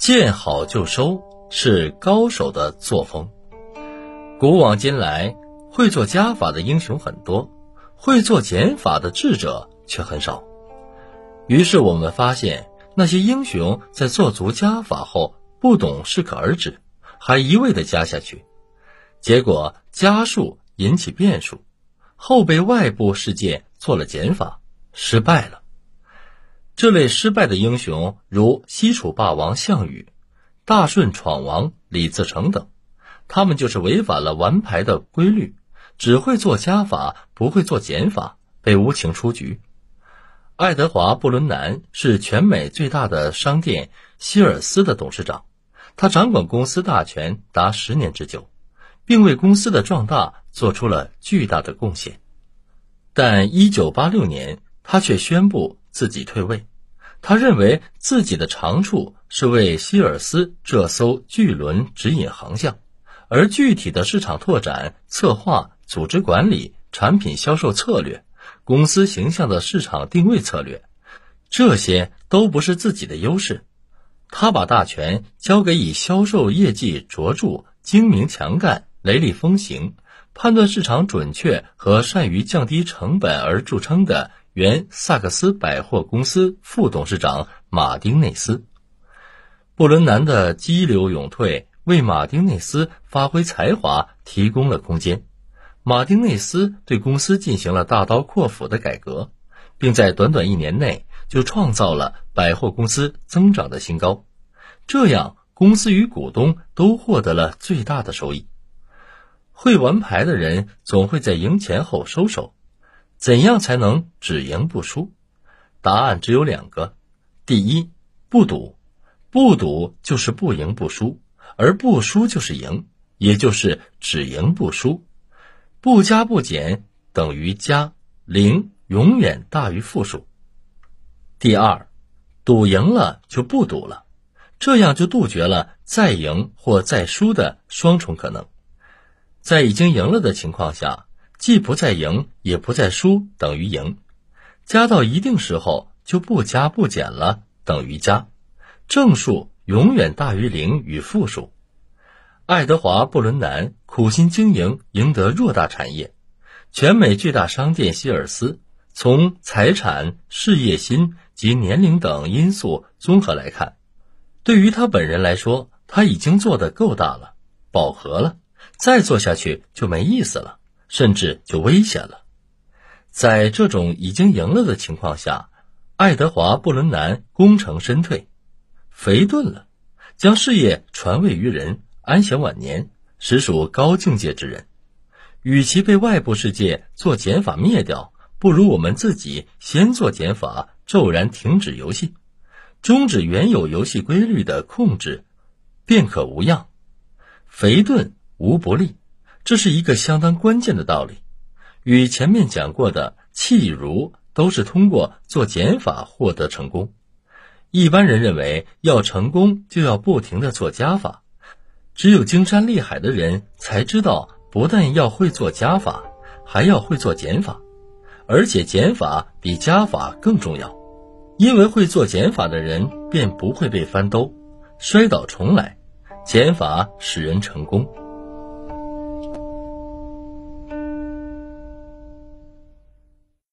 见好就收是高手的作风。古往今来，会做加法的英雄很多，会做减法的智者却很少。于是我们发现，那些英雄在做足加法后，不懂适可而止，还一味的加下去，结果加数引起变数，后被外部事件做了减法，失败了。这类失败的英雄，如西楚霸王项羽、大顺闯王李自成等，他们就是违反了玩牌的规律，只会做加法，不会做减法，被无情出局。爱德华·布伦南是全美最大的商店希尔斯的董事长，他掌管公司大权达十年之久，并为公司的壮大做出了巨大的贡献。但一九八六年，他却宣布自己退位。他认为自己的长处是为希尔斯这艘巨轮指引航向，而具体的市场拓展、策划、组织管理、产品销售策略、公司形象的市场定位策略，这些都不是自己的优势。他把大权交给以销售业绩卓著、精明强干、雷厉风行、判断市场准确和善于降低成本而著称的。原萨克斯百货公司副董事长马丁内斯，布伦南的激流勇退为马丁内斯发挥才华提供了空间。马丁内斯对公司进行了大刀阔斧的改革，并在短短一年内就创造了百货公司增长的新高。这样，公司与股东都获得了最大的收益。会玩牌的人总会在赢钱后收手。怎样才能只赢不输？答案只有两个：第一，不赌，不赌就是不赢不输，而不输就是赢，也就是只赢不输。不加不减等于加，零永远大于负数。第二，赌赢了就不赌了，这样就杜绝了再赢或再输的双重可能。在已经赢了的情况下。既不再赢，也不再输，等于赢；加到一定时候就不加不减了，等于加。正数永远大于零与负数。爱德华·布伦南苦心经营，赢得偌大产业。全美巨大商店希尔斯，从财产、事业心及年龄等因素综合来看，对于他本人来说，他已经做得够大了，饱和了，再做下去就没意思了。甚至就危险了。在这种已经赢了的情况下，爱德华·布伦南功成身退，肥顿了，将事业传位于人，安享晚年，实属高境界之人。与其被外部世界做减法灭掉，不如我们自己先做减法，骤然停止游戏，终止原有游戏规律的控制，便可无恙。肥顿无不利。这是一个相当关键的道理，与前面讲过的气如都是通过做减法获得成功。一般人认为要成功就要不停的做加法，只有精山厉海的人才知道，不但要会做加法，还要会做减法，而且减法比加法更重要，因为会做减法的人便不会被翻兜、摔倒重来，减法使人成功。